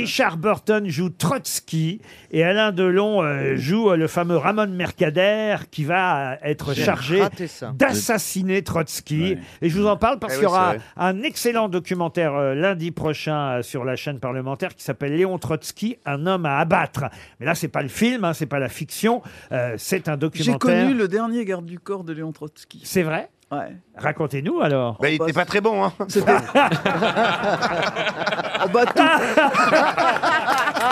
Richard Burton joue Trotsky et Alain Delon euh, joue euh, le fameux Ramon Mercader qui va euh, être J'ai chargé raté ça. d'assassiner Trotsky. Et je vous en parle parce Eh qu'il y c'est aura vrai. un excellent documentaire euh, lundi prochain euh, sur la chaîne parlementaire qui s'appelle Léon Trotsky, un homme à abattre. Mais là, c'est pas le film, hein, c'est pas la fiction, euh, c'est un J'ai documentaire. connu le dernier garde du corps de Léon Trotsky. C'est vrai? Ouais. Racontez-nous alors. Bah, il était pas très bon, hein. C'était. Oh, bah, tout-